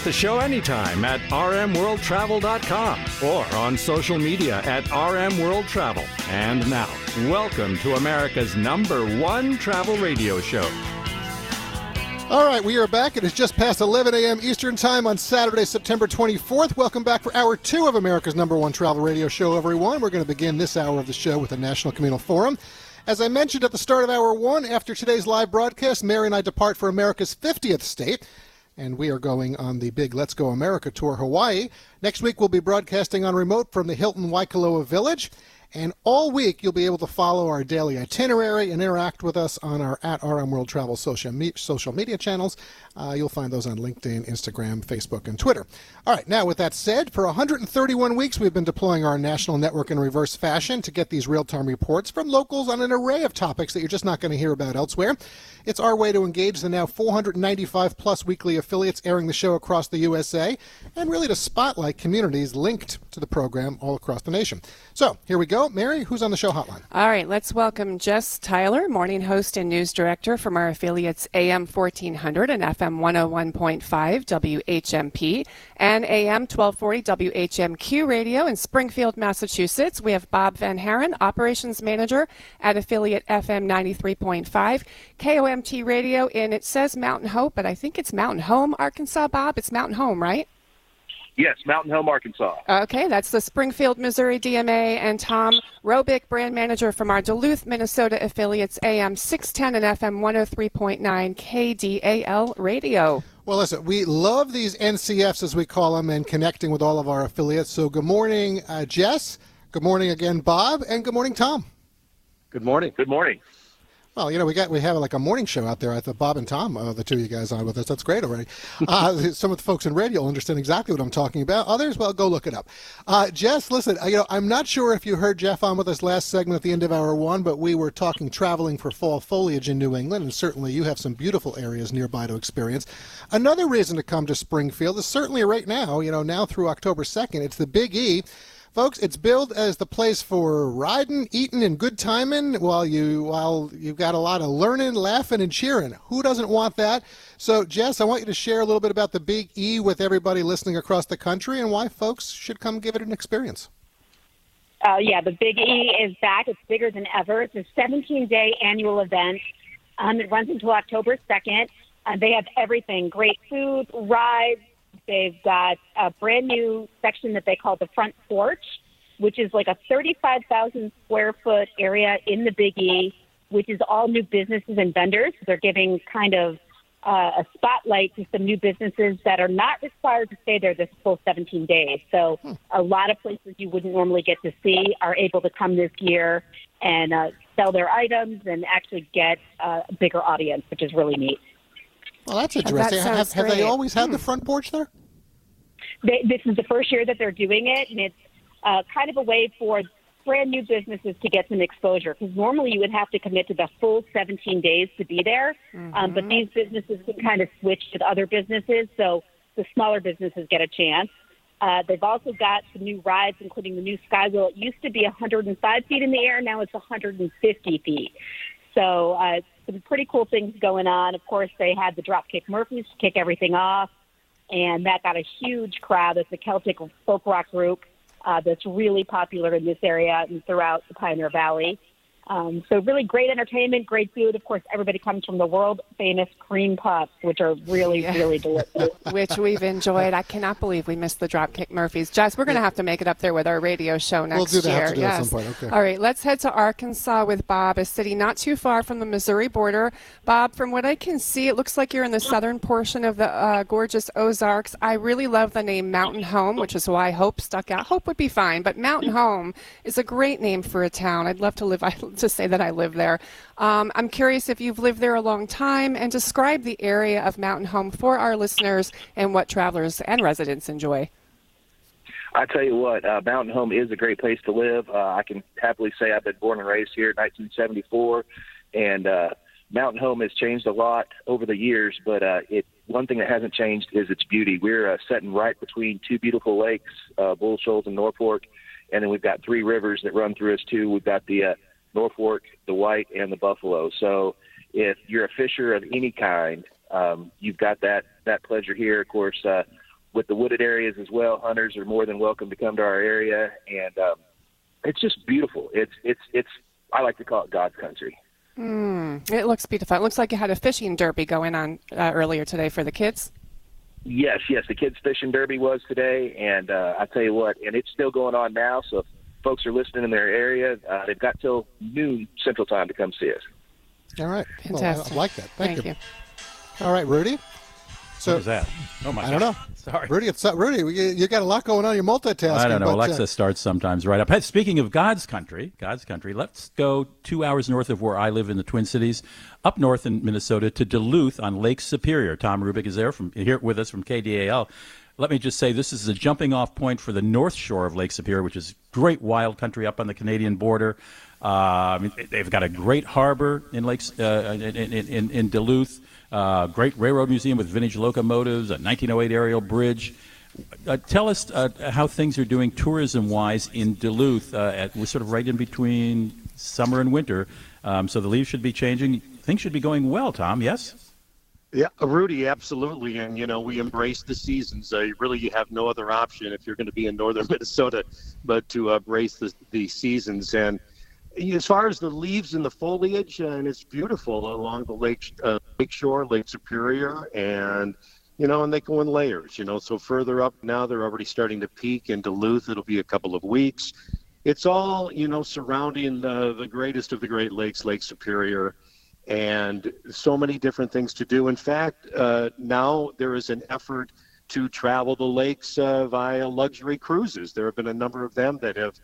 With the show anytime at rmworldtravel.com or on social media at rmworldtravel. And now, welcome to America's number one travel radio show. All right, we are back. It is just past 11 a.m. Eastern Time on Saturday, September 24th. Welcome back for hour two of America's number one travel radio show, everyone. We're going to begin this hour of the show with the National Communal Forum. As I mentioned at the start of hour one, after today's live broadcast, Mary and I depart for America's 50th state and we are going on the big Let's Go America tour, Hawaii. Next week, we'll be broadcasting on remote from the Hilton Waikoloa Village. And all week, you'll be able to follow our daily itinerary and interact with us on our at RM World Travel social, me- social media channels. Uh, you'll find those on LinkedIn, Instagram, Facebook, and Twitter. All right, now with that said, for 131 weeks, we've been deploying our national network in reverse fashion to get these real time reports from locals on an array of topics that you're just not going to hear about elsewhere. It's our way to engage the now 495 plus weekly affiliates airing the show across the USA and really to spotlight communities linked to the program all across the nation. So here we go. Mary, who's on the show hotline? All right, let's welcome Jess Tyler, morning host and news director from our affiliates AM 1400 and FM 101.5 WHMP and AM 1240 WHMQ radio in Springfield, Massachusetts. We have Bob Van Haren, operations manager at affiliate FM 93.5, KOMT radio in, it says Mountain Hope, but I think it's Mountain Home, Arkansas, Bob. It's Mountain Home, right? Yes, Mountain Home, Arkansas. Okay, that's the Springfield, Missouri DMA, and Tom Robick, brand manager from our Duluth, Minnesota affiliates, AM 610 and FM 103.9 KDAL radio. Well, listen, we love these NCFs, as we call them, and connecting with all of our affiliates. So, good morning, uh, Jess. Good morning again, Bob. And good morning, Tom. Good morning. Good morning. Well, you know, we got we have like a morning show out there. I thought Bob and Tom, uh, the two of you guys on with us. That's great already. Uh, some of the folks in radio understand exactly what I'm talking about. Others, well, go look it up. Uh, Jess, listen, uh, you know, I'm not sure if you heard Jeff on with us last segment at the end of hour one, but we were talking traveling for fall foliage in New England, and certainly you have some beautiful areas nearby to experience. Another reason to come to Springfield is certainly right now, you know, now through October 2nd, it's the Big E. Folks, it's billed as the place for riding, eating, and good timing while you while you've got a lot of learning, laughing, and cheering. Who doesn't want that? So, Jess, I want you to share a little bit about the Big E with everybody listening across the country and why folks should come give it an experience. Uh, yeah, the Big E is back. It's bigger than ever. It's a 17-day annual event. Um, it runs until October 2nd. Uh, they have everything: great food, rides, They've got a brand new section that they call the front porch, which is like a 35,000 square foot area in the Big E, which is all new businesses and vendors. They're giving kind of uh, a spotlight to some new businesses that are not required to stay there this full 17 days. So hmm. a lot of places you wouldn't normally get to see are able to come this year and uh, sell their items and actually get uh, a bigger audience, which is really neat. Well, that's interesting. That have, have they always had hmm. the front porch there? They, this is the first year that they're doing it, and it's uh, kind of a way for brand new businesses to get some exposure because normally you would have to commit to the full 17 days to be there. Mm-hmm. Um, but these businesses can kind of switch with other businesses, so the smaller businesses get a chance. Uh, they've also got some new rides, including the new Skywheel. It used to be 105 feet in the air, now it's 150 feet. So uh, some pretty cool things going on. Of course, they had the Dropkick Murphys to kick everything off and that got a huge crowd. It's a Celtic folk rock group uh, that's really popular in this area and throughout the Pioneer Valley. Um, so really great entertainment, great food. Of course, everybody comes from the world famous cream puffs, which are really, yeah. really delicious. which we've enjoyed. I cannot believe we missed the Dropkick Murphys. Jess, we're going to have to make it up there with our radio show next we'll do that. year. Do yes. Okay. All right, let's head to Arkansas with Bob, a city not too far from the Missouri border. Bob, from what I can see, it looks like you're in the southern portion of the uh, gorgeous Ozarks. I really love the name Mountain Home, which is why Hope stuck out. Hope would be fine, but Mountain Home is a great name for a town. I'd love to live. I to say that I live there. Um, I'm curious if you've lived there a long time and describe the area of Mountain Home for our listeners and what travelers and residents enjoy. I tell you what, uh, Mountain Home is a great place to live. Uh, I can happily say I've been born and raised here in 1974, and uh, Mountain Home has changed a lot over the years. But uh, it one thing that hasn't changed is its beauty. We're uh, right between two beautiful lakes, uh, Bull Shoals and Norfork, and then we've got three rivers that run through us too. We've got the uh, North Fork, the White, and the Buffalo. So if you're a fisher of any kind, um, you've got that that pleasure here. Of course, uh, with the wooded areas as well, hunters are more than welcome to come to our area, and um, it's just beautiful. It's it's it's I like to call it God's country. Mm, it looks beautiful. It looks like you had a fishing derby going on uh, earlier today for the kids. Yes, yes, the kids fishing derby was today, and uh, I tell you what, and it's still going on now. So if folks are listening in their area, uh, they've got till noon Central Time to come see us. All right, fantastic. Well, I like that. Thank, Thank you. you. All right, Rudy. So what is that? Oh my! I don't know. Sorry. Rudy. It's uh, Rudy. You, you got a lot going on. You're multitasking. I don't know. but, uh, Alexa starts sometimes right up. Hey, speaking of God's country, God's country, let's go two hours north of where I live in the Twin Cities, up north in Minnesota to Duluth on Lake Superior. Tom Rubik is there from here with us from KDAL. Let me just say this is a jumping off point for the north shore of Lake Superior, which is great wild country up on the Canadian border. Uh, I mean, they've got a great harbor in Lakes uh, in, in, in, Duluth. Uh, great railroad museum with vintage locomotives, a 1908 aerial bridge. Uh, tell us uh, how things are doing tourism-wise in Duluth. Uh, at, we're sort of right in between summer and winter, um, so the leaves should be changing. Things should be going well, Tom. Yes. Yeah, Rudy, absolutely. And, you know, we embrace the seasons. Uh, really, you have no other option if you're going to be in northern Minnesota but to embrace the, the seasons. And as far as the leaves and the foliage, and it's beautiful along the lake, uh, lake shore, Lake Superior, and you know, and they go in layers. You know, so further up now they're already starting to peak in Duluth. It'll be a couple of weeks. It's all you know surrounding the, the greatest of the Great Lakes, Lake Superior, and so many different things to do. In fact, uh, now there is an effort to travel the lakes uh, via luxury cruises. There have been a number of them that have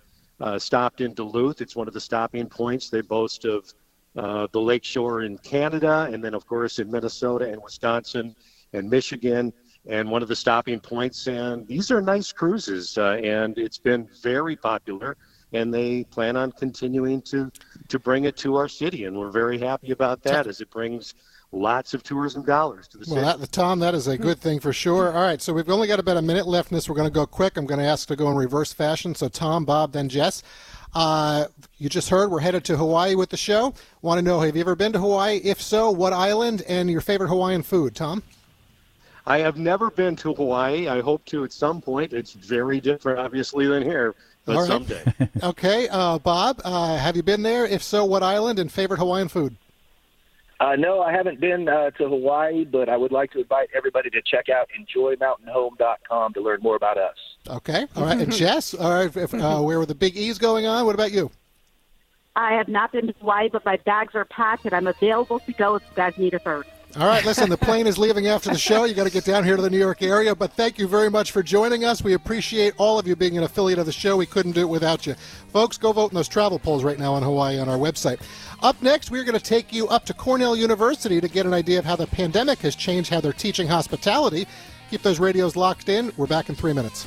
uh, stopped in Duluth. It's one of the stopping points. They boast of uh, the lakeshore in Canada, and then, of course, in Minnesota and Wisconsin and Michigan, and one of the stopping points. And these are nice cruises, uh, and it's been very popular. And they plan on continuing to to bring it to our city, and we're very happy about that, as it brings lots of tourism dollars to the well, city. that, Tom, that is a good thing for sure. All right, so we've only got about a minute left in this. We're going to go quick. I'm going to ask to go in reverse fashion. So, Tom, Bob, then Jess. Uh, you just heard we're headed to Hawaii with the show. Want to know, have you ever been to Hawaii? If so, what island and your favorite Hawaiian food, Tom? I have never been to Hawaii. I hope to at some point. It's very different, obviously, than here, but All right. someday. Okay, uh, Bob, uh, have you been there? If so, what island and favorite Hawaiian food? Uh, no, I haven't been uh, to Hawaii, but I would like to invite everybody to check out enjoymountainhome.com to learn more about us. Okay, all right. And Jess, all right, if, uh, where were the big E's going on? What about you? I have not been to Hawaii, but my bags are packed and I'm available to go if you guys need a third. All right, listen, the plane is leaving after the show. You got to get down here to the New York area. But thank you very much for joining us. We appreciate all of you being an affiliate of the show. We couldn't do it without you. Folks, go vote in those travel polls right now on Hawaii on our website. Up next, we're going to take you up to Cornell University to get an idea of how the pandemic has changed how they're teaching hospitality. Keep those radios locked in. We're back in three minutes.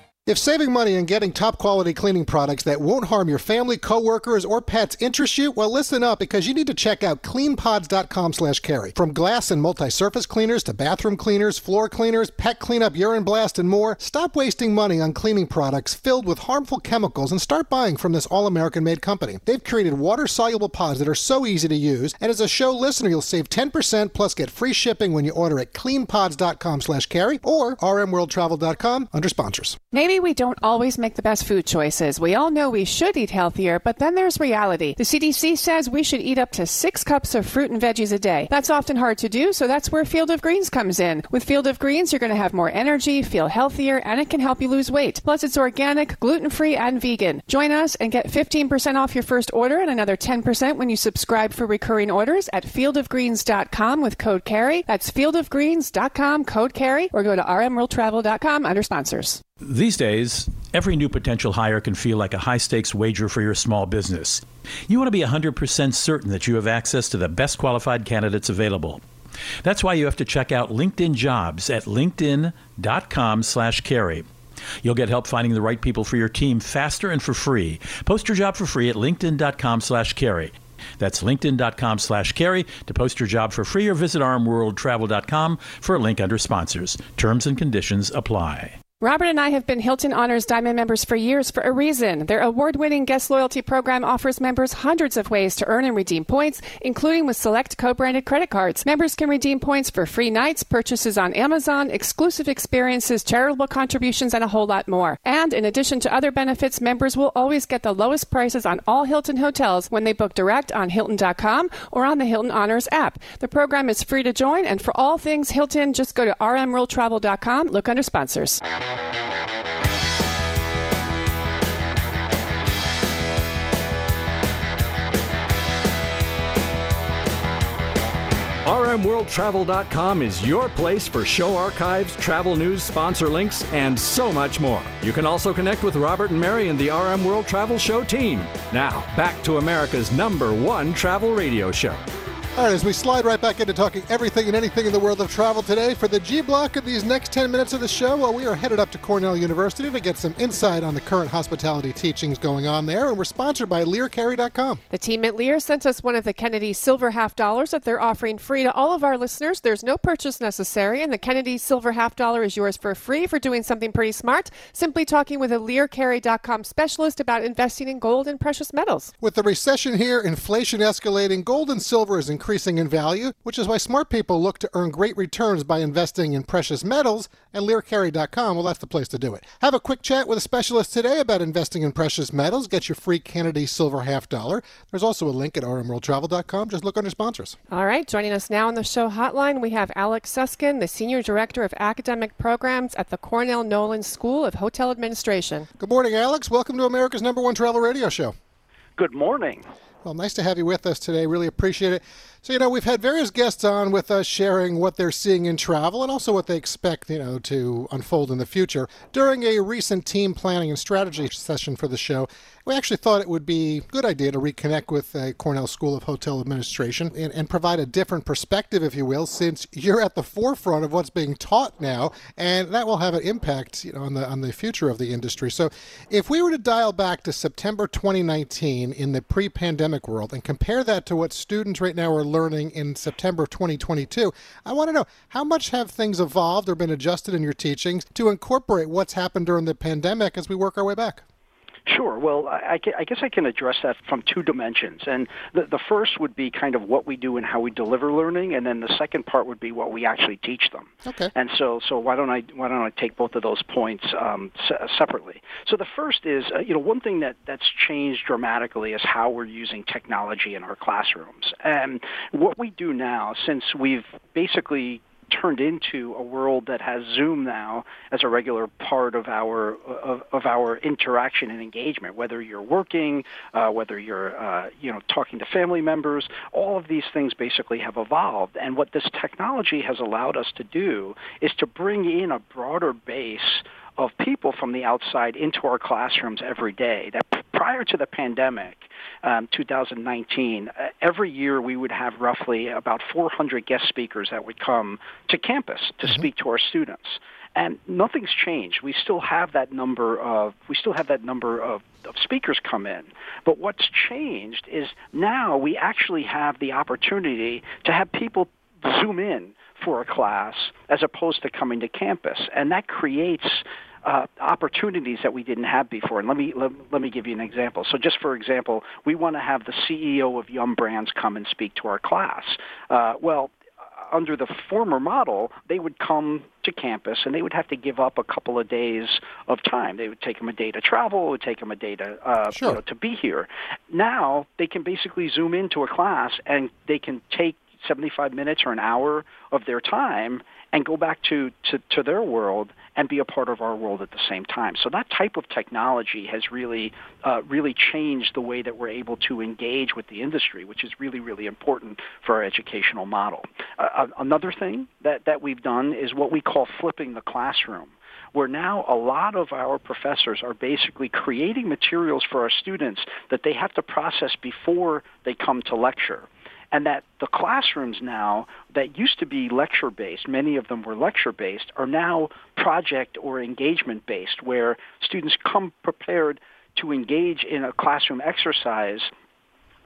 If saving money and getting top quality cleaning products that won't harm your family, coworkers, or pets interest you, well, listen up because you need to check out cleanpods.com slash carey. From glass and multi-surface cleaners to bathroom cleaners, floor cleaners, pet cleanup, urine blast, and more, stop wasting money on cleaning products filled with harmful chemicals and start buying from this all-American made company. They've created water-soluble pods that are so easy to use, and as a show listener, you'll save 10% plus get free shipping when you order at cleanpods.com slash carey or rmworldtravel.com under sponsors. Maybe we don't always make the best food choices. We all know we should eat healthier, but then there's reality. The CDC says we should eat up to six cups of fruit and veggies a day. That's often hard to do, so that's where Field of Greens comes in. With Field of Greens, you're going to have more energy, feel healthier, and it can help you lose weight. Plus, it's organic, gluten free, and vegan. Join us and get 15% off your first order and another 10% when you subscribe for recurring orders at fieldofgreens.com with code CARRY. That's fieldofgreens.com, code CARRY, or go to rmworldtravel.com under sponsors. These days, every new potential hire can feel like a high stakes wager for your small business. You want to be 100% certain that you have access to the best qualified candidates available. That's why you have to check out LinkedIn Jobs at linkedin.com/carey. You'll get help finding the right people for your team faster and for free. Post your job for free at linkedin.com/carey. That's linkedin.com slash carey to post your job for free or visit rmworldtravel.com for a link under sponsors. Terms and conditions apply. Robert and I have been Hilton Honors Diamond members for years for a reason. Their award winning guest loyalty program offers members hundreds of ways to earn and redeem points, including with select co branded credit cards. Members can redeem points for free nights, purchases on Amazon, exclusive experiences, charitable contributions, and a whole lot more. And in addition to other benefits, members will always get the lowest prices on all Hilton hotels when they book direct on Hilton.com or on the Hilton Honors app. The program is free to join, and for all things Hilton, just go to rmworldtravel.com, look under sponsors. RMWorldTravel.com is your place for show archives, travel news, sponsor links, and so much more. You can also connect with Robert and Mary and the RM World Travel Show team. Now, back to America's number one travel radio show. All right, as we slide right back into talking everything and anything in the world of travel today, for the G block of these next 10 minutes of the show, well, we are headed up to Cornell University to get some insight on the current hospitality teachings going on there, and we're sponsored by LearCarey.com. The team at Lear sent us one of the Kennedy Silver Half Dollars that they're offering free to all of our listeners. There's no purchase necessary, and the Kennedy Silver Half Dollar is yours for free for doing something pretty smart, simply talking with a LearCarey.com specialist about investing in gold and precious metals. With the recession here, inflation escalating, gold and silver is increasing in value, which is why smart people look to earn great returns by investing in precious metals, and LearCarey.com, well, that's the place to do it. Have a quick chat with a specialist today about investing in precious metals. Get your free Kennedy Silver Half Dollar. There's also a link at rmworldtravel.com. Just look under sponsors. All right, joining us now on the show hotline, we have Alex Susskind, the Senior Director of Academic Programs at the Cornell Nolan School of Hotel Administration. Good morning, Alex. Welcome to America's number one travel radio show. Good morning. Well, nice to have you with us today. Really appreciate it. So, you know, we've had various guests on with us sharing what they're seeing in travel and also what they expect, you know, to unfold in the future. During a recent team planning and strategy session for the show, we actually thought it would be a good idea to reconnect with the Cornell School of Hotel Administration and, and, provide a different perspective, if you will, since you're at the forefront of what's being taught now, and that will have an impact, you know, on the on the future of the industry. So, if we were to dial back to September 2019 in the pre-pandemic world and compare that to what students right now are learning in September 2022, I want to know how much have things evolved or been adjusted in your teachings to incorporate what's happened during the pandemic as we work our way back. Sure. Well, I, I, guess I can address that from two dimensions. And the, the first would be kind of what we do and how we deliver learning, and then the second part would be what we actually teach them. Okay. And so, so why don't I why don't I take both of those points um, se- separately? So the first is, uh, you know, one thing that that's changed dramatically is how we're using technology in our classrooms. And what we do now, since we've basically turned into a world that has Zoom now as a regular part of our of, of our interaction and engagement. Whether you're working, uh, whether you're uh, you know talking to family members, all of these things basically have evolved. And what this technology has allowed us to do is to bring in a broader base of people from the outside into our classrooms every day. That prior to the pandemic, um, 2019, uh, every year we would have roughly about 400 guest speakers that would come to campus to mm-hmm. speak to our students. And nothing's changed. We still have that number of we still have that number of, of speakers come in. But what's changed is now we actually have the opportunity to have people zoom in for a class as opposed to coming to campus. And that creates uh, opportunities that we didn't have before. And let me let, let me give you an example. So, just for example, we want to have the CEO of Yum Brands come and speak to our class. Uh, well, under the former model, they would come to campus and they would have to give up a couple of days of time. They would take them a day to travel, it would take them a day to uh, sure. you know, to be here. Now they can basically zoom into a class and they can take 75 minutes or an hour of their time and go back to, to, to their world and be a part of our world at the same time. So that type of technology has really, uh, really changed the way that we're able to engage with the industry, which is really, really important for our educational model. Uh, another thing that, that we've done is what we call flipping the classroom where now a lot of our professors are basically creating materials for our students that they have to process before they come to lecture and that the classrooms now that used to be lecture based, many of them were lecture based, are now project or engagement based, where students come prepared to engage in a classroom exercise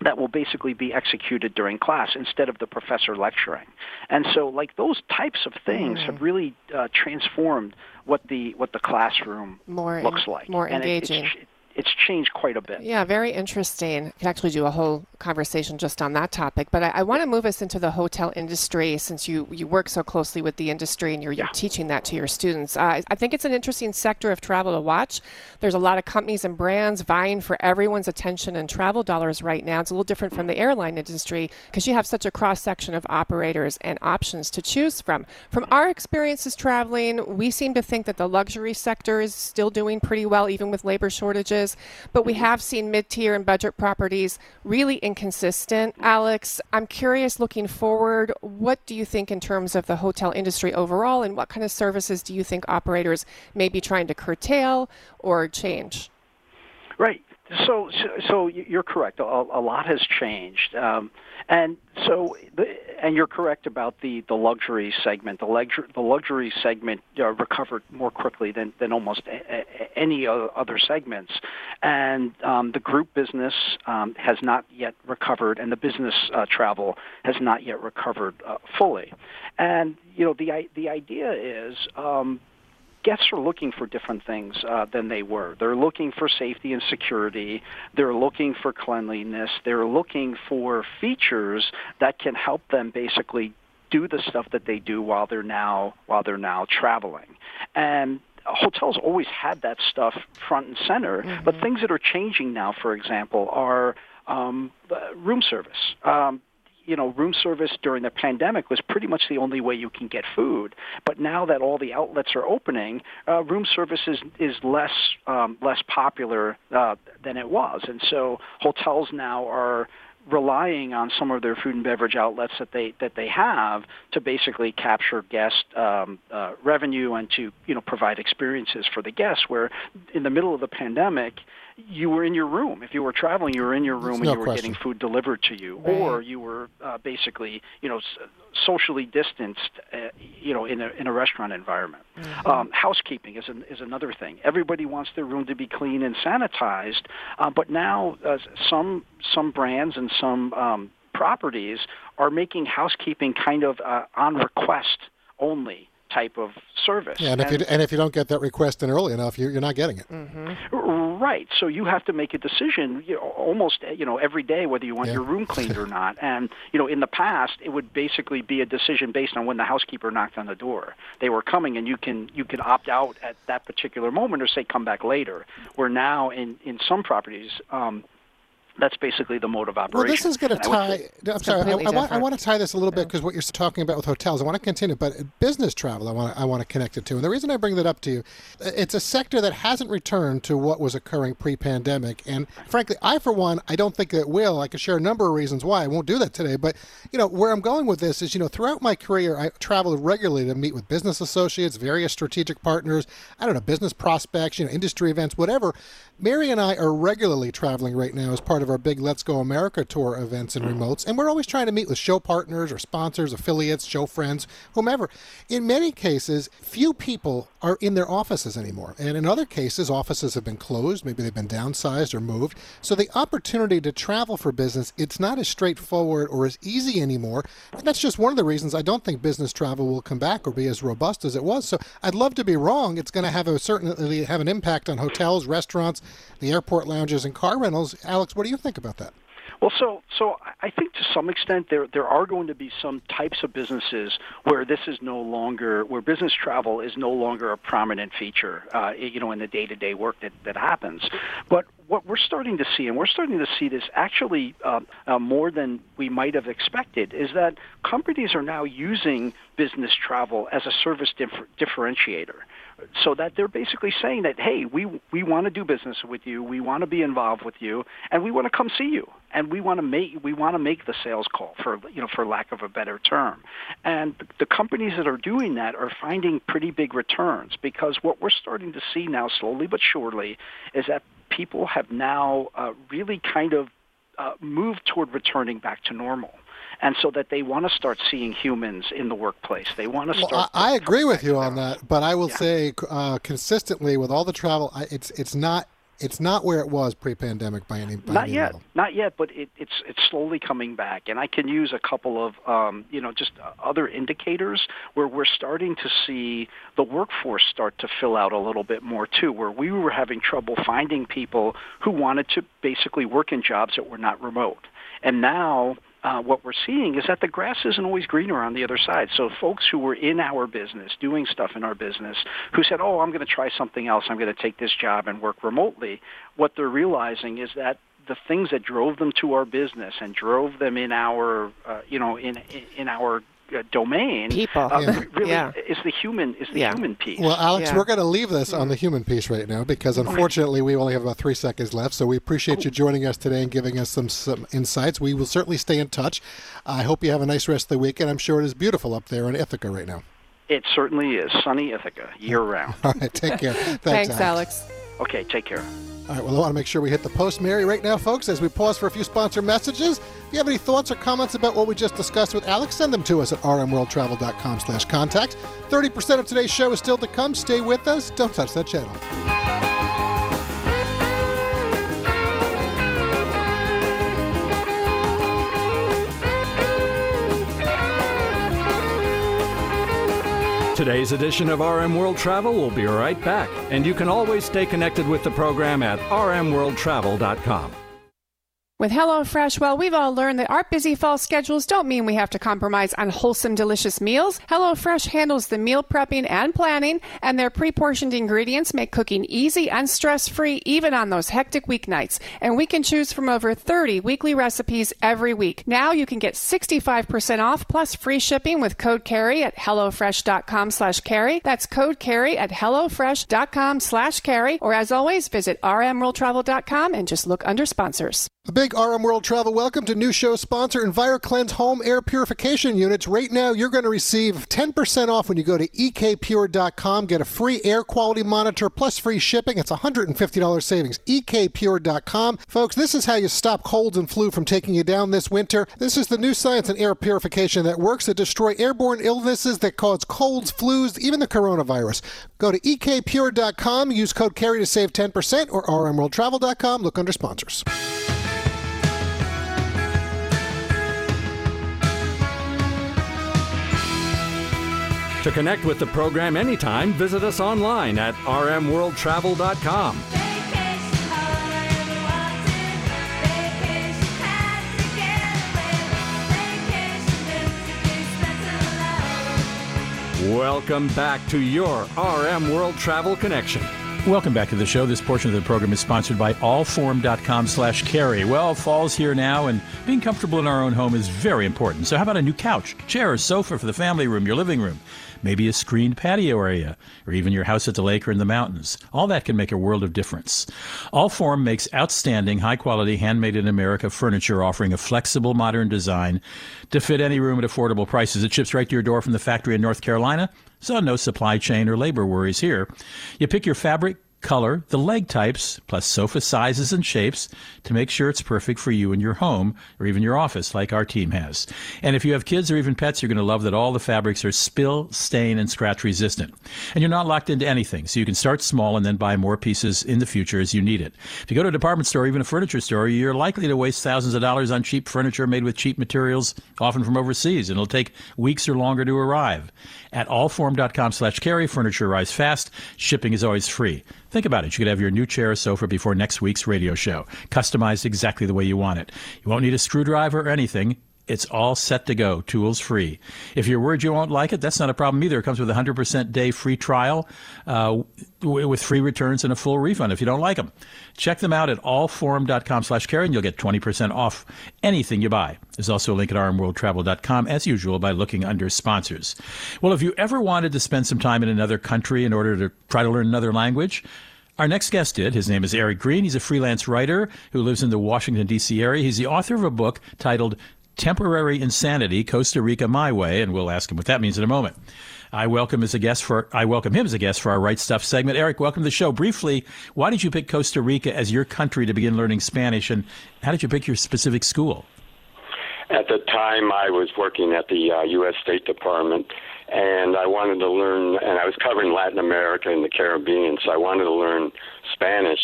that will basically be executed during class instead of the professor lecturing. And so, like those types of things mm. have really uh, transformed what the what the classroom more looks like. More engaging. It, it, it's changed quite a bit. Yeah, very interesting. Could actually do a whole conversation just on that topic. But I, I want to move us into the hotel industry since you, you work so closely with the industry and you're, yeah. you're teaching that to your students. Uh, I think it's an interesting sector of travel to watch. There's a lot of companies and brands vying for everyone's attention and travel dollars right now. It's a little different from the airline industry because you have such a cross section of operators and options to choose from. From our experiences traveling, we seem to think that the luxury sector is still doing pretty well, even with labor shortages but we have seen mid tier and budget properties really inconsistent. Alex, I'm curious looking forward, what do you think in terms of the hotel industry overall, and what kind of services do you think operators may be trying to curtail or change? Right. So, so, so you're correct. A, a lot has changed, um, and so, and you're correct about the, the luxury segment. The luxury the luxury segment uh, recovered more quickly than than almost a, a, any other segments, and um, the group business um, has not yet recovered, and the business uh, travel has not yet recovered uh, fully. And you know, the the idea is um, guests are looking for different things uh, than they were. They're looking for safety and security. They're looking for cleanliness. They're looking for features that can help them basically do the stuff that they do while they're now while they're now traveling. And hotels always had that stuff front and center, mm-hmm. but things that are changing now, for example, are um, room service. Um, you know, room service during the pandemic was pretty much the only way you can get food. But now that all the outlets are opening, uh, room service is, is less um, less popular uh, than it was, and so hotels now are relying on some of their food and beverage outlets that they that they have to basically capture guest um, uh, revenue and to you know provide experiences for the guests. Where in the middle of the pandemic, you were in your room. If you were traveling, you were in your room and you were question. getting food delivered to you, right. or you were uh, basically, you know, socially distanced, uh, you know, in a in a restaurant environment. Mm-hmm. Um, housekeeping is an, is another thing. Everybody wants their room to be clean and sanitized, uh, but now uh, some some brands and some um, properties are making housekeeping kind of uh, on request only type of service. Yeah, and, and, if you and if you don't get that request in early enough, you're, you're not getting it. Mm-hmm. Right. So you have to make a decision, you know, almost you know every day whether you want yeah. your room cleaned or not. And you know, in the past, it would basically be a decision based on when the housekeeper knocked on the door. They were coming, and you can you can opt out at that particular moment or say come back later. Where now in in some properties. Um, that's basically the mode of operation. Well, this is going to tie. I'm sorry. I, I, want, I, want, to tie this a little bit because what you're talking about with hotels. I want to continue, but business travel, I want, to, I want to connect it to. And the reason I bring that up to you, it's a sector that hasn't returned to what was occurring pre-pandemic. And frankly, I for one, I don't think it will. I could share a number of reasons why. I won't do that today. But you know, where I'm going with this is, you know, throughout my career, I traveled regularly to meet with business associates, various strategic partners. I don't know, business prospects, you know, industry events, whatever. Mary and I are regularly traveling right now as part of our big Let's Go America tour events and remotes, and we're always trying to meet with show partners or sponsors, affiliates, show friends, whomever. In many cases, few people are in their offices anymore, and in other cases, offices have been closed, maybe they've been downsized or moved. So the opportunity to travel for business, it's not as straightforward or as easy anymore. And that's just one of the reasons I don't think business travel will come back or be as robust as it was. So I'd love to be wrong. It's going to have a certainly have an impact on hotels, restaurants, the airport lounges and car rentals. Alex, what do you think about that? Well, so so I think to some extent there there are going to be some types of businesses where this is no longer where business travel is no longer a prominent feature, uh, you know, in the day to day work that that happens. But what we're starting to see, and we're starting to see this actually uh, uh, more than we might have expected, is that companies are now using business travel as a service differ- differentiator so that they're basically saying that hey we we want to do business with you we want to be involved with you and we want to come see you and we want to make we want to make the sales call for you know for lack of a better term. And the companies that are doing that are finding pretty big returns because what we're starting to see now slowly but surely is that people have now uh, really kind of uh, moved toward returning back to normal and so that they want to start seeing humans in the workplace. They want to start. Well, I, I agree with you on that, but I will yeah. say uh, consistently with all the travel, it's it's not it's not where it was pre-pandemic by any by not any yet level. not yet but it, it's it's slowly coming back and i can use a couple of um, you know just other indicators where we're starting to see the workforce start to fill out a little bit more too where we were having trouble finding people who wanted to basically work in jobs that were not remote and now uh, what we're seeing is that the grass isn't always greener on the other side. So folks who were in our business, doing stuff in our business, who said, "Oh, I'm going to try something else. I'm going to take this job and work remotely," what they're realizing is that the things that drove them to our business and drove them in our, uh, you know, in in our uh, domain people uh, yeah. really yeah. is the human is the yeah. human piece. Well, Alex, Yeah. we're going to leave this on the human piece right now because unfortunately we only have about three seconds left. So we appreciate you joining us today and giving us some some insights. We will certainly stay in touch. I hope you have a nice rest of the weekend. I'm sure it is beautiful up there in Ithaca right now. It certainly is sunny Ithaca year round. All right, take care. Thanks, Thanks, Alex. Okay, take care. All right, well, I want to make sure we hit the post, Mary, right now, folks, as we pause for a few sponsor messages. If you have any thoughts or comments about what we just discussed with Alex, send them to us at rmworldtravel.com slash contact. 30% of today's show is still to come. Stay with us. Don't touch that channel. Today's edition of RM World Travel will be right back, and you can always stay connected with the program at rmworldtravel.com. With HelloFresh, well, we've all learned that our busy fall schedules don't mean we have to compromise on wholesome, delicious meals. HelloFresh handles the meal prepping and planning, and their pre-portioned ingredients make cooking easy and stress-free even on those hectic weeknights. And we can choose from over 30 weekly recipes every week. Now you can get 65% off plus free shipping with code CARRY at HelloFresh.com slash carey. That's code CARRY at HelloFresh.com slash carey. Or as always, visit rmworldtravel.com and just look under sponsors. A big RM World Travel welcome to new show sponsor EnviroKlenz Home Air Purification Units. Right now, you're going to receive 10% off when you go to ekpure.com. Get a free air quality monitor plus free shipping. It's $150 savings. ekpure.com. Folks, this is how you stop colds and flu from taking you down this winter. This is the new science in air purification that works to destroy airborne illnesses that cause colds, flus, even the coronavirus. Go to ekpure.com, use code CARRY to save 10% or rmworldtravel.com. Look under sponsors. To connect with the program anytime, visit us online at rmworldtravel.com. Welcome back to your RM World Travel Connection. Welcome back to the show. This portion of the program is sponsored by allform.com slash carey. Well, fall's here now, and being comfortable in our own home is very important. So how about a new couch, chair, or sofa for the family room, your living room? Maybe a screened patio area, or even your house at the lake or in the mountains. All that can make a world of difference. Allform makes outstanding, high-quality, handmade in America furniture offering a flexible, modern design to fit any room at affordable prices. It ships right to your door from the factory in North Carolina, so no supply chain or labor worries here. You pick your fabric, color, the leg types, plus sofa sizes and shapes to make sure it's perfect for you and your home or even your office, like our team has. And if you have kids or even pets, you're going to love that all the fabrics are spill, stain, and scratch resistant. And you're not locked into anything, so you can start small and then buy more pieces in the future as you need it. If you go to a department store, even a furniture store, you're likely to waste thousands of dollars on cheap furniture made with cheap materials, often from overseas, and it'll take weeks or longer to arrive. At allform.com slash carey, furniture arrives fast. Shipping is always free. Think about it. You could have your new chair or sofa before next week's radio show, customized exactly the way you want it. You won't need a screwdriver or anything. It's all set to go, tools free. If you're worried you won't like it, that's not a problem either. It comes with a 100% day free trial uh, with free returns and a full refund if you don't like them. Check them out at allform.com slash Carey and you'll get 20% off anything you buy. There's also a link at rmworldtravel.com as usual by looking under sponsors. Well, if you ever wanted to spend some time in another country in order to try to learn another language, our next guest did. His name is Eric Green. He's a freelance writer who lives in the Washington, D.C. area. He's the author of a book titled Temporary Insanity Costa Rica My Way, and we'll ask him what that means in a moment. I welcome as a guest for I welcome him as a guest for our Right Stuff segment. Eric, welcome to the show. Briefly, why did you pick Costa Rica as your country to begin learning Spanish, and how did you pick your specific school? At the time, I was working at the uh, U.S. State Department, and I wanted to learn. And I was covering Latin America and the Caribbean, so I wanted to learn Spanish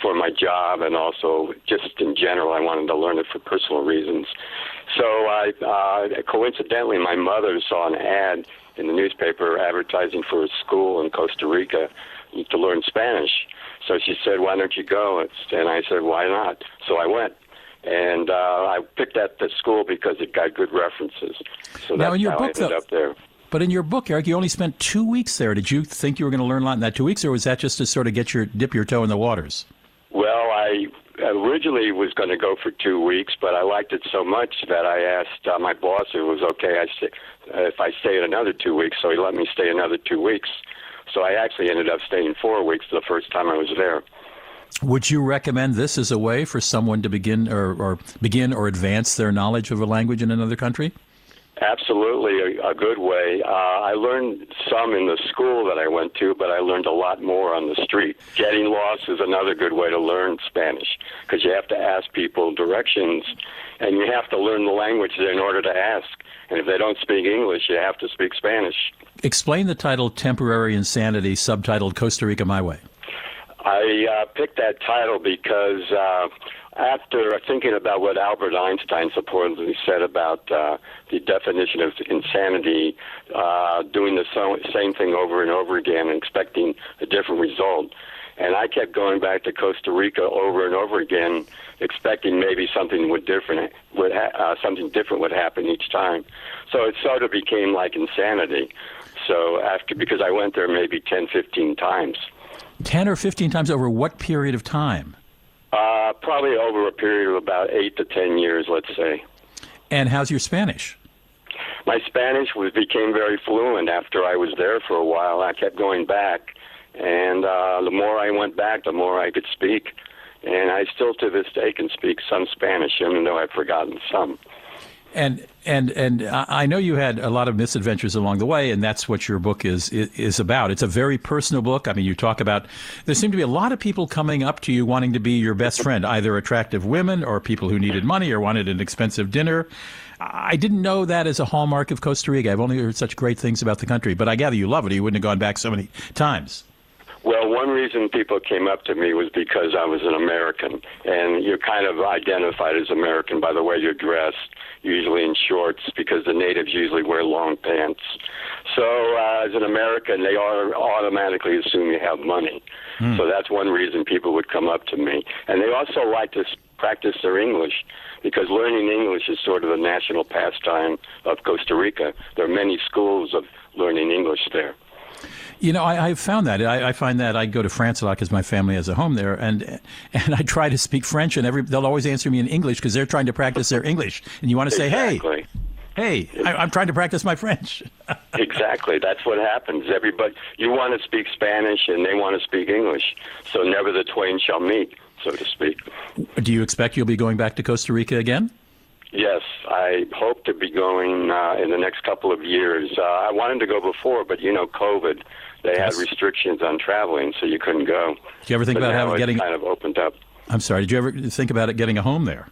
for my job, and also just in general, I wanted to learn it for personal reasons. So I uh, coincidentally, my mother saw an ad in the newspaper advertising for a school in Costa Rica to learn Spanish. So she said, "Why don't you go?" And I said, "Why not?" So I went, and uh, I picked that the school because it got good references. So now, that's in your book, though, up there. But in your book, Eric, you only spent two weeks there. Did you think you were going to learn a lot in that two weeks, or was that just to sort of get your dip your toe in the waters? Well, I originally was going to go for two weeks, but I liked it so much that I asked uh, my boss if it was okay I stay, if I stayed another two weeks. So he let me stay another two weeks. So I actually ended up staying four weeks the first time I was there. Would you recommend this as a way for someone to begin or, or begin or advance their knowledge of a language in another country? Absolutely, a, a good way. Uh, I learned some in the school that I went to, but I learned a lot more on the street. Getting lost is another good way to learn Spanish because you have to ask people directions, and you have to learn the language in order to ask. And if they don't speak English, you have to speak Spanish. Explain the title "Temporary Insanity," subtitled "Costa Rica My Way." I uh, picked that title because uh, after thinking about what Albert Einstein supposedly said about uh, the definition of insanity, uh, doing the so- same thing over and over again and expecting a different result. And I kept going back to Costa Rica over and over again, expecting maybe something would different would ha- uh, something different would happen each time. So it sort of became like insanity. So after because I went there maybe 10, 15 times. 10 or 15 times over what period of time? Uh, probably over a period of about eight to ten years, let's say. And how's your Spanish? My Spanish was became very fluent after I was there for a while. I kept going back, and uh, the more I went back, the more I could speak. And I still, to this day, can speak some Spanish, even though I've forgotten some. And and and I know you had a lot of misadventures along the way, and that's what your book is is about. It's a very personal book. I mean, you talk about there seem to be a lot of people coming up to you wanting to be your best friend, either attractive women or people who needed money or wanted an expensive dinner. I didn't know that as a hallmark of Costa Rica. I've only heard such great things about the country, but I gather you love it. You wouldn't have gone back so many times. Well, one reason people came up to me was because I was an American, and you're kind of identified as American by the way you're dressed, usually in shorts, because the natives usually wear long pants. So, uh, as an American, they are automatically assume you have money. So that's one reason people would come up to me, and they also like to practice their English because learning English is sort of the national pastime of Costa Rica. There are many schools of learning English there. You know, I, I've found that. I, I find that I go to France a lot because my family has a home there, and and I try to speak French, and every they'll always answer me in English because they're trying to practice their English. And you want to say, Exactly. "Hey, hey, I, I'm trying to practice my French." exactly. That's what happens. Everybody, you want to speak Spanish, and they want to speak English. So never the twain shall meet, so to speak. Do you expect you'll be going back to Costa Rica again? Yes, I hope to be going uh, in the next couple of years. Uh, I wanted to go before, but you know, COVID, they Yes. had restrictions on traveling, so you couldn't go. Do you ever think but about having getting? kind of opened up. I'm sorry. Did you ever think about it getting a home there?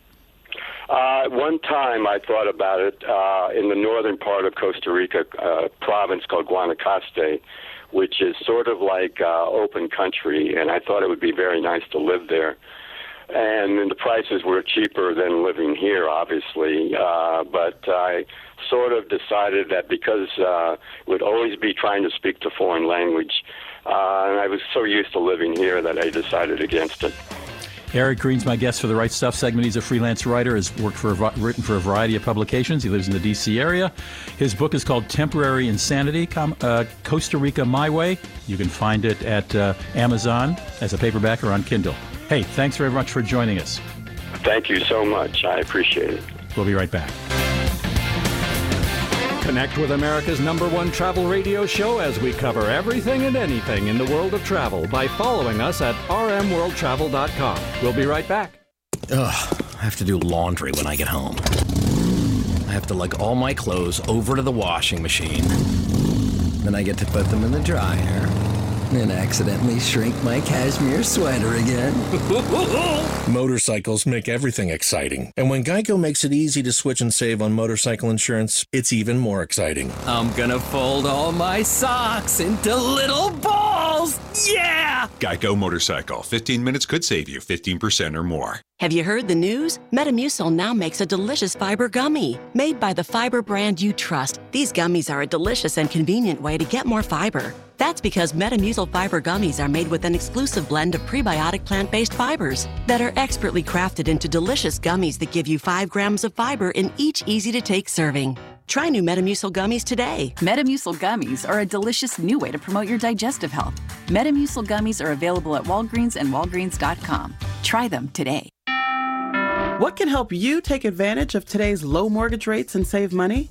Uh, one time I thought about it uh, in the northern part of Costa Rica, uh, province called Guanacaste, which is sort of like uh, open country, and I thought it would be very nice to live there. And the prices were cheaper than living here, obviously. Uh, but I sort of decided that because uh, would always be trying to speak the foreign language, uh, and I was so used to living here that I decided against it. Eric Green's my guest for the Right Stuff segment. He's a freelance writer, has worked for a, written for a variety of publications. He lives in the D.C. area. His book is called Temporary Insanity uh, Costa Rica My Way. You can find it at uh, Amazon as a paperback or on Kindle. Hey, thanks very much for joining us. Thank you so much. I appreciate it. We'll be right back. Connect with America's number one travel radio show as we cover everything and anything in the world of travel by following us at rmworldtravel.com. We'll be right back. Ugh, I have to do laundry when I get home. I have to lug all my clothes over to the washing machine. Then I get to put them in the dryer and accidentally shrink my cashmere sweater again. Motorcycles make everything exciting. And when Geico makes it easy to switch and save on motorcycle insurance, it's even more exciting. I'm gonna fold all my socks into little balls! Yeah! Geico Motorcycle. 15 minutes could save you 15% or more. Have you heard the news? Metamucil now makes a delicious fiber gummy. Made by the fiber brand you trust, these gummies are a delicious and convenient way to get more fiber. That's because Metamucil fiber gummies are made with an exclusive blend of prebiotic plant based fibers that are expertly crafted into delicious gummies that give you 5 grams of fiber in each easy to take serving. Try new Metamucil gummies today. Metamucil gummies are a delicious new way to promote your digestive health. Metamucil gummies are available at Walgreens and Walgreens.com. Try them today. What can help you take advantage of today's low mortgage rates and save money?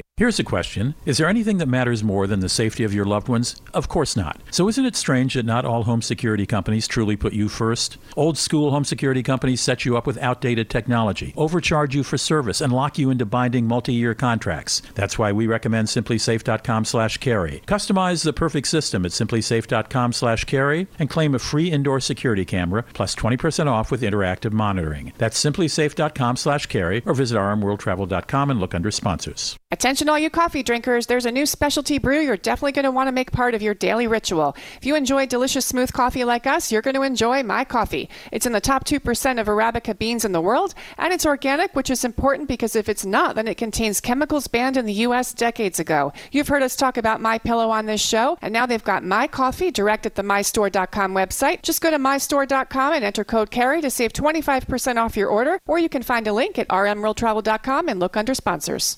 Here's a question Is there anything that matters more than the safety of your loved ones? Of course not. So isn't it strange that not all home security companies truly put you first? Old school home security companies set you up with outdated technology, overcharge you for service, and lock you into binding multi year contracts. That's why we recommend simplisafe.com slash carey. Customize the perfect system at simplisafe.com slash carey and claim a free indoor security camera plus 20% off with interactive monitoring. That's simplisafe.com slash carey or visit rmworldtravel.com and look under sponsors. Attention, all you coffee drinkers, there's a new specialty brew you're definitely going to want to make part of your daily ritual. If you enjoy delicious, smooth coffee like us, you're going to enjoy my coffee. It's in the top 2% of Arabica beans in the world, and it's organic, which is important because if it's not, then it contains chemicals banned in the U.S. decades ago. You've heard us talk about My Pillow on this show, and now they've got My Coffee direct at the MyStore.com website. Just go to MyStore.com and enter code CAREY to save 25% off your order, or you can find a link at rmworldtravel.com and look under sponsors.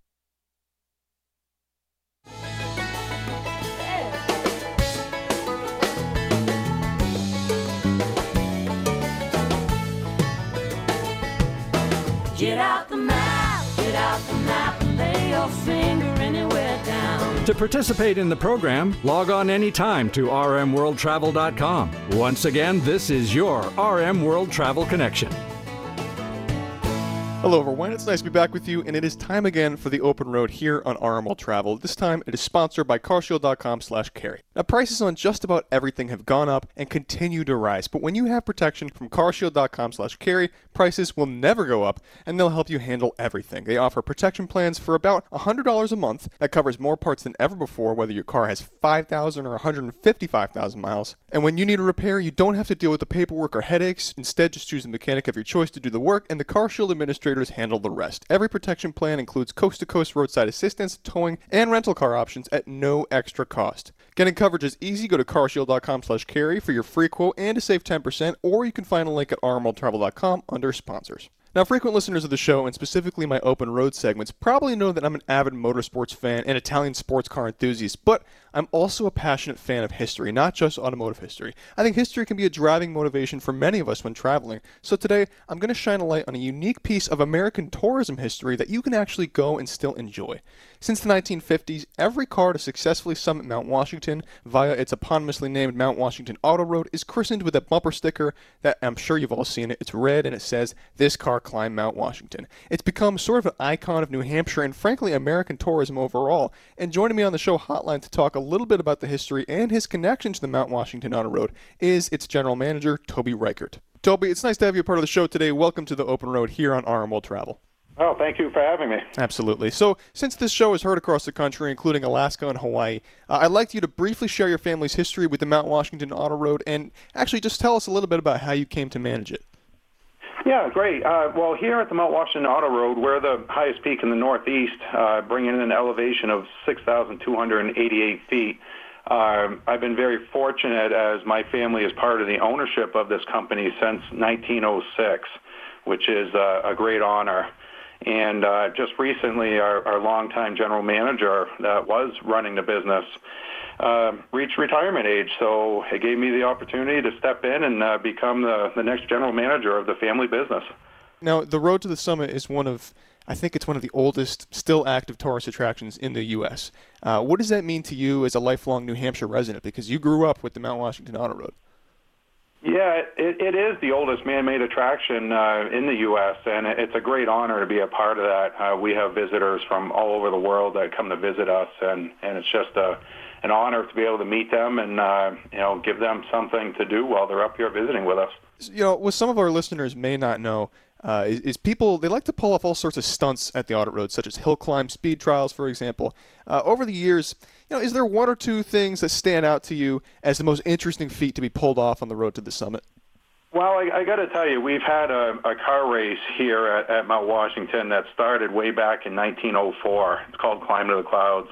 Get out the map, get out the map, lay your finger anywhere down. To participate in the program, log on anytime to rmworldtravel.com. Once again, this is your RM World Travel Connection. Hello, everyone. It's nice to be back with you, and it is time again for the open road here on RM World Travel. This time, it is sponsored by CarShield.com/carey. Now, prices on just about everything have gone up and continue to rise, but when you have protection from CarShield.com/carey, prices will never go up, and they'll help you handle everything. They offer protection plans for about $100 a month that covers more parts than ever before, whether your car has 5,000 or 155,000 miles. And when you need a repair, you don't have to deal with the paperwork or headaches. Instead, just choose the mechanic of your choice to do the work, and the CarShield administrator handle the rest. Every protection plan includes coast to coast roadside assistance, towing, and rental car options at no extra cost. Getting coverage is easy. Go to carshield.com slash carey for your free quote and to save 10%, or you can find a link at rmworldtravel.com under sponsors. Now, frequent listeners of the show, and specifically my open road segments, probably know that I'm an avid motorsports fan and Italian sports car enthusiast, but I'm also a passionate fan of history, not just automotive history. I think history can be a driving motivation for many of us when traveling. So today, I'm going to shine a light on a unique piece of American tourism history that you can actually go and still enjoy. Since the 1950s, every car to successfully summit Mount Washington via its eponymously named Mount Washington Auto Road is christened with a bumper sticker that I'm sure you've all seen it. It's red and it says, This car climbed Mount Washington. It's become sort of an icon of New Hampshire and frankly American tourism overall. And joining me on the show hotline to talk a little bit about the history and his connection to the Mount Washington Auto Road is its general manager, Toby Reichert. Toby, it's nice to have you a part of the show today. Welcome to the Open Road here on RM World Travel. Oh, thank you for having me. Absolutely. So, since this show is heard across the country, including Alaska and Hawaii, uh, I'd like you to briefly share your family's history with the Mount Washington Auto Road and actually just tell us a little bit about how you came to manage it. Yeah, great. Uh, well, here at the Mount Washington Auto Road, we're the highest peak in the Northeast, uh, bringing in an elevation of 6,288 feet. Um, I've been very fortunate as my family is part of the ownership of this company since 1906, which is uh, a great honor. And uh, just recently, our, our longtime general manager that was running the business uh, reached retirement age. So it gave me the opportunity to step in and uh, become the, the next general manager of the family business. Now, the Road to the Summit is one of, I think it's one of the oldest still active tourist attractions in the U.S. Uh, what does that mean to you as a lifelong New Hampshire resident? Because you grew up with the Mount Washington Auto Road. Yeah, it, it is the oldest man-made attraction uh, in the U.S., and it's a great honor to be a part of that. Uh, we have visitors from all over the world that come to visit us, and, and it's just a, an honor to be able to meet them and uh, you know give them something to do while they're up here visiting with us. You know, what some of our listeners may not know uh, is, is, people they like to pull off all sorts of stunts at the auto road, such as hill climb speed trials, for example. Uh, over the years, you know, is there one or two things that stand out to you as the most interesting feat to be pulled off on the road to the summit? Well, I, I got to tell you, we've had a, a car race here at, at Mount Washington that started way back in 1904. It's called Climb to the Clouds.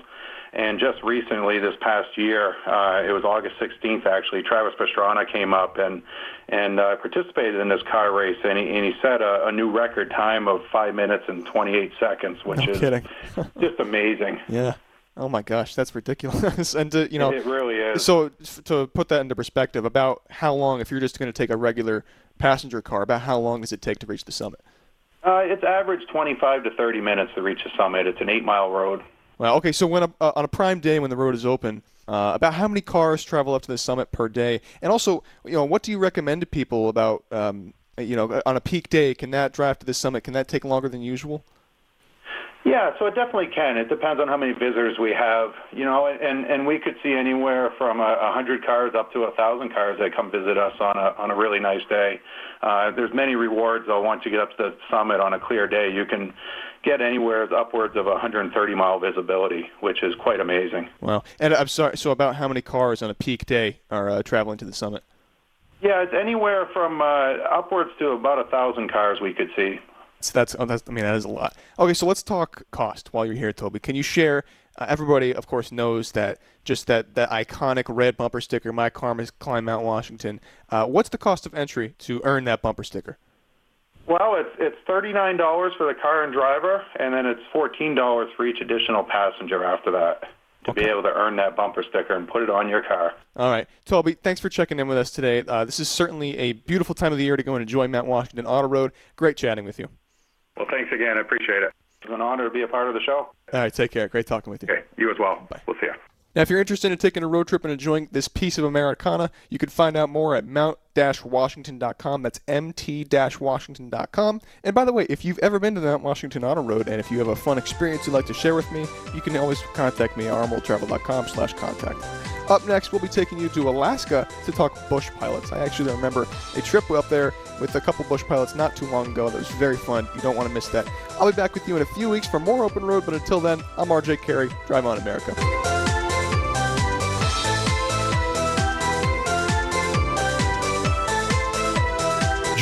And just recently, this past year, uh, it was August 16th actually. Travis Pastrana came up and and uh, participated in this car race, and he, and he set a, a new record time of five minutes and 28 seconds, which no is kidding. just amazing. Yeah. Oh my gosh, that's ridiculous. and to, you know, it really is. So to put that into perspective, about how long, if you're just going to take a regular passenger car, about how long does it take to reach the summit? Uh, it's average 25 to 30 minutes to reach the summit. It's an eight-mile road. Okay. So when a, uh, on a prime day when the road is open, uh, about how many cars travel up to the summit per day, and also, you know, what do you recommend to people about, um, you know, on a peak day? Can that drive to the summit? Can that take longer than usual? Yeah, so it definitely can. It depends on how many visitors we have, you know, and and we could see anywhere from a, a hundred cars up to a thousand cars that come visit us on a on a really nice day. Uh, there's many rewards though. Once you get up to the summit on a clear day, you can get anywhere upwards of 130 mile visibility, which is quite amazing. Wow. And I'm sorry. So about how many cars on a peak day are uh, traveling to the summit? Yeah, it's anywhere from uh, upwards to about a thousand cars we could see. So that's, oh, that's, I mean, that is a lot. Okay, so let's talk cost while you're here, Toby. Can you share? Uh, everybody, of course, knows that just that that iconic red bumper sticker, "My Karma Climb Mount Washington." Uh, what's the cost of entry to earn that bumper sticker? Well, it's it's thirty nine dollars for the car and driver, and then it's fourteen dollars for each additional passenger after that to okay. be able to earn that bumper sticker and put it on your car. All right, Toby, thanks for checking in with us today. Uh, this is certainly a beautiful time of the year to go and enjoy Mount Washington Auto Road. Great chatting with you. Well, thanks again. I appreciate it. It's an honor to be a part of the show. All right, take care. Great talking with you. Okay, you as well. Bye. We'll see you. Now, if you're interested in taking a road trip and enjoying this piece of Americana, you can find out more at mount-washington.com. That's mt-washington.com. And by the way, if you've ever been to the Mount Washington Auto Road and if you have a fun experience you'd like to share with me, you can always contact me at rmworldtravel.com slash contact. Up next, we'll be taking you to Alaska to talk bush pilots. I actually remember a trip up there with a couple bush pilots not too long ago that was very fun. You don't want to miss that. I'll be back with you in a few weeks for more Open Road, but until then, I'm RJ Carey. Drive on America.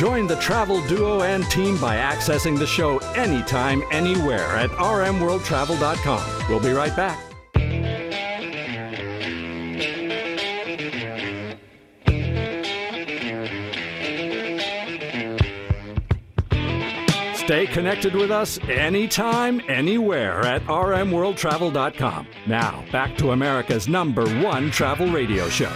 Join the travel duo and team by accessing the show anytime, anywhere at rmworldtravel.com. We'll be right back. Stay connected with us anytime, anywhere at rmworldtravel.com. Now, back to America's number one travel radio show.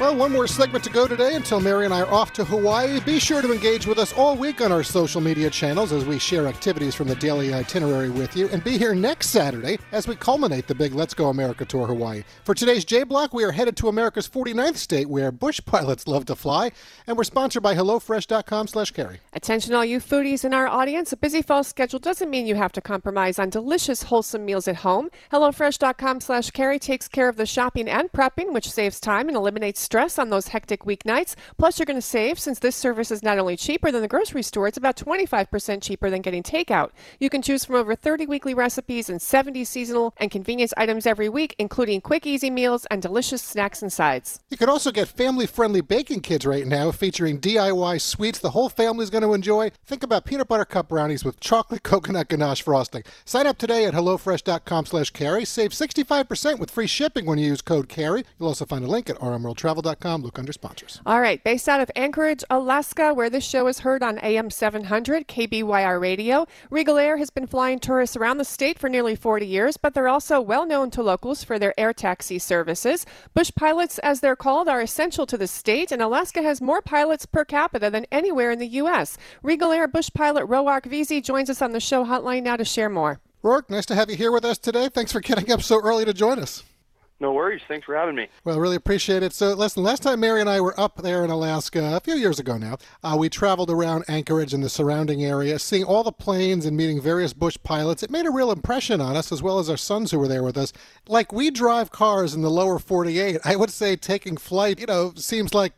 Well, one more segment to go today until Mary and I are off to Hawaii. Be sure to engage with us all week on our social media channels as we share activities from the daily itinerary with you. And be here next Saturday as we culminate the big Let's Go America Tour Hawaii. For today's J Block, we are headed to America's 49th state where bush pilots love to fly. And we're sponsored by HelloFresh.com slash carey. Attention, all you foodies in our audience. A busy fall schedule doesn't mean you have to compromise on delicious, wholesome meals at home. HelloFresh.com slash carey takes care of the shopping and prepping, which saves time and eliminates stress on those hectic weeknights. Plus, you're going to save since this service is not only cheaper than the grocery store, it's about 25% cheaper than getting takeout. You can choose from over 30 weekly recipes and 70 seasonal and convenience items every week, including quick, easy meals and delicious snacks and sides. You can also get family friendly baking kits right now featuring DIY sweets the whole family's going to enjoy. Think about peanut butter cup brownies with chocolate coconut ganache frosting. Sign up today at HelloFresh.com slash carey. Save 65% with free shipping when you use code carey. You'll also find a link at rmworldtravel.com. Look under sponsors. All right, based out of Anchorage, Alaska, where this show is heard on AM 700 KBYR radio, Regal Air has been flying tourists around the state for nearly 40 years, but they're also well known to locals for their air taxi services. Bush pilots, as they're called, are essential to the state, and Alaska has more pilots per capita than anywhere in the U.S. Regal Air Bush pilot Roark Veazey joins us on the show hotline now to share more. Rourke, nice to have you here with us today. Thanks for getting up so early to join us. No worries. Thanks for having me. Well, really appreciate it. So, listen, last time Mary and I were up there in Alaska, a few years ago now, uh, we traveled around Anchorage and the surrounding area, seeing all the planes and meeting various bush pilots. It made a real impression on us, as well as our sons who were there with us. Like we drive cars in the lower 48, I would say taking flight, you know, seems like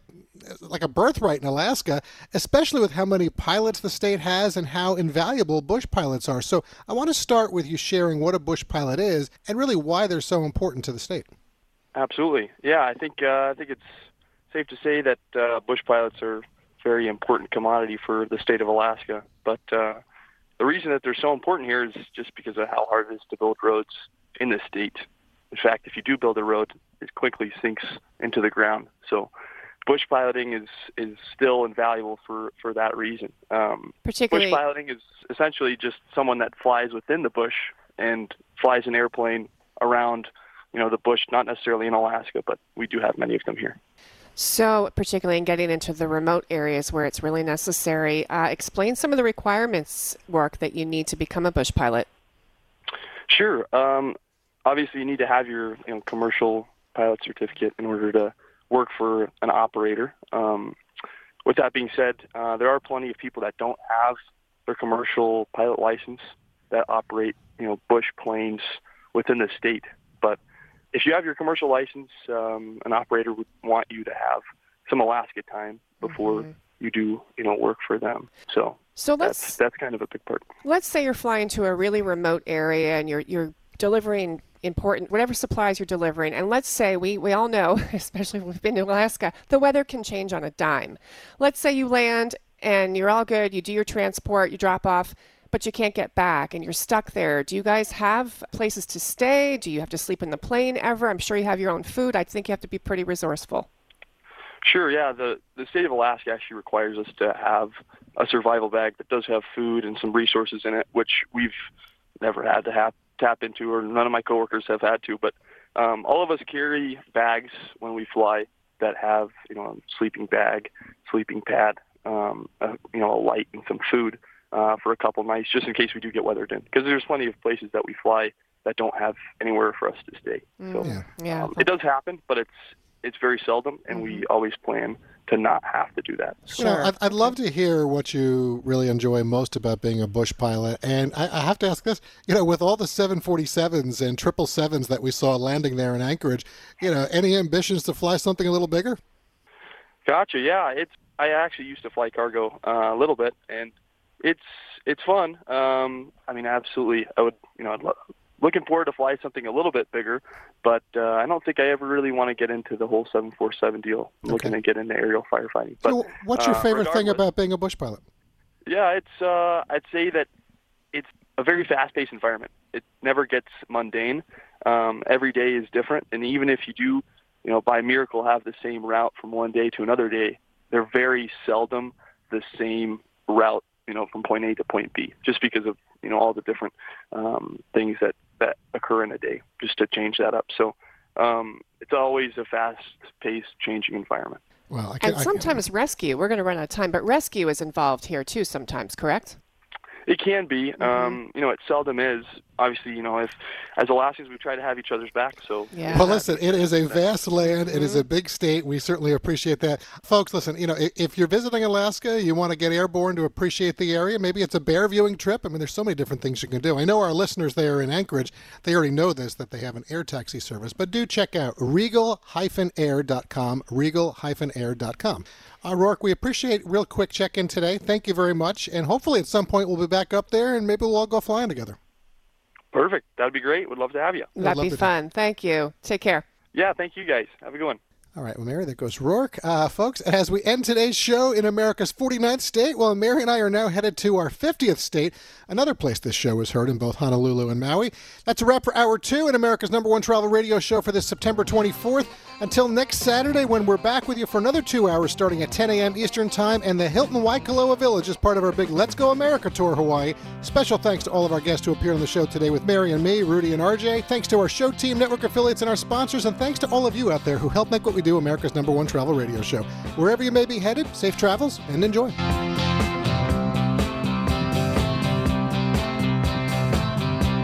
like a birthright in Alaska, especially with how many pilots the state has and how invaluable bush pilots are. So I want to start with you sharing what a bush pilot is and really why they're so important to the state. Absolutely. Yeah, I think uh, I think it's safe to say that uh, bush pilots are a very important commodity for the state of Alaska. But uh, the reason that they're so important here is just because of how hard it is to build roads in the state. In fact, if you do build a road, it quickly sinks into the ground. So bush piloting is is still invaluable for for that reason. Um, Particularly- bush piloting is essentially just someone that flies within the bush and flies an airplane around, you know, the bush. Not necessarily in Alaska, but we do have many of them here. So, particularly in getting into the remote areas where it's really necessary, uh, explain some of the requirements work that you need to become a bush pilot. Sure. Um, obviously, you need to have your you know, commercial pilot certificate in order to work for an operator. Um, with that being said, uh, there are plenty of people that don't have their commercial pilot license that operate, you know, bush planes within the state. But if you have your commercial license, um, an operator would want you to have some Alaska time before you do, you know, work for them. So, So that's let's that's kind of a big part. let's say you're flying to a really remote area and you're you're delivering important whatever supplies you're delivering. And let's say we, we all know especially we've been to alaska the weather can change on a dime. Let's say you land and you're all good you do your transport you drop off but you can't get back and you're stuck there. Do you guys have places to stay? Do you have to sleep in the plane ever? I'm sure you have your own food. I think you have to be pretty resourceful. Sure, yeah. The the state of Alaska actually requires us to have a survival bag that does have food and some resources in it, which we've never had to have, tap into, or none of my coworkers have had to. But um, all of us carry bags when we fly that have, you know, a sleeping bag, sleeping pad, um, a, you know, a light and some food uh, for a couple nights, just in case we do get weathered in. Because there's plenty of places that we fly that don't have anywhere for us to stay. So yeah, yeah. um, it does happen, but it's it's very seldom, and we always plan to not have to do that. You know, I'd, I'd love to hear what you really enjoy most about being a bush pilot. And I, I have to ask this, you know, with all the 747s and 777s that we saw landing there in Anchorage, you know, any ambitions to fly something a little bigger? Gotcha. Yeah, it's. I actually used to fly cargo uh, a little bit, and it's it's fun. Um, I mean, absolutely. I would, you know, I'd lo- looking forward to fly something a little bit bigger, but uh, I don't think I ever really want to get into the whole 747 deal. I'm looking to get into aerial firefighting. But So what's your uh, favorite thing about being a bush pilot? Yeah, it's. Uh, I'd say that it's a very fast-paced environment. It never gets mundane. Um, every day is different, and even if you do, you know, by miracle have the same route from one day to another day, they're very seldom the same route, you know, from point A to point B, just because of you know all the different um, things that that occur in a day, just to change that up. So um, it's always a fast-paced, changing environment. Well, and sometimes rescue. We're going to run out of time, but rescue is involved here too. Sometimes, correct? It can be. Mm-hmm. Um, you know, it seldom is. Obviously, you know, if as Alaskans we try to have each other's back. So Well, listen, it is a vast land. It is a big state. We certainly appreciate that. Folks, listen, you know, if you're visiting Alaska, you want to get airborne to appreciate the area, maybe it's a bear viewing trip. I mean, there's so many different things you can do. I know our listeners there in Anchorage, they already know this, that they have an air taxi service, but do check out regal-air.com, regal-air.com. Uh, Rourke, we appreciate real quick check-in today. Thank you very much. And hopefully at some point we'll be back up there and maybe we'll all go flying together. perfect. That'd be great. Would love to have you. That'd be fun. Thank you. Take care. Yeah, thank you guys. Have a good one. All right, well, Mary, there goes Rourke. Uh, folks, as we end today's show in America's 49th state, well, Mary and I are now headed to our 50th state, another place this show is heard in both Honolulu and Maui. That's a wrap for Hour 2 in America's number one travel radio show for this September 24th. Until next Saturday, when we're back with you for another two hours starting at 10 a.m. Eastern Time, and the Hilton Waikoloa Village is part of our big Let's Go America tour Hawaii. Special thanks to all of our guests who appeared on the show today with Mary and me, Rudy and RJ. Thanks to our show team, network affiliates, and our sponsors, and thanks to all of you out there who help make what we do America's number one travel radio show. Wherever you may be headed, safe travels and enjoy.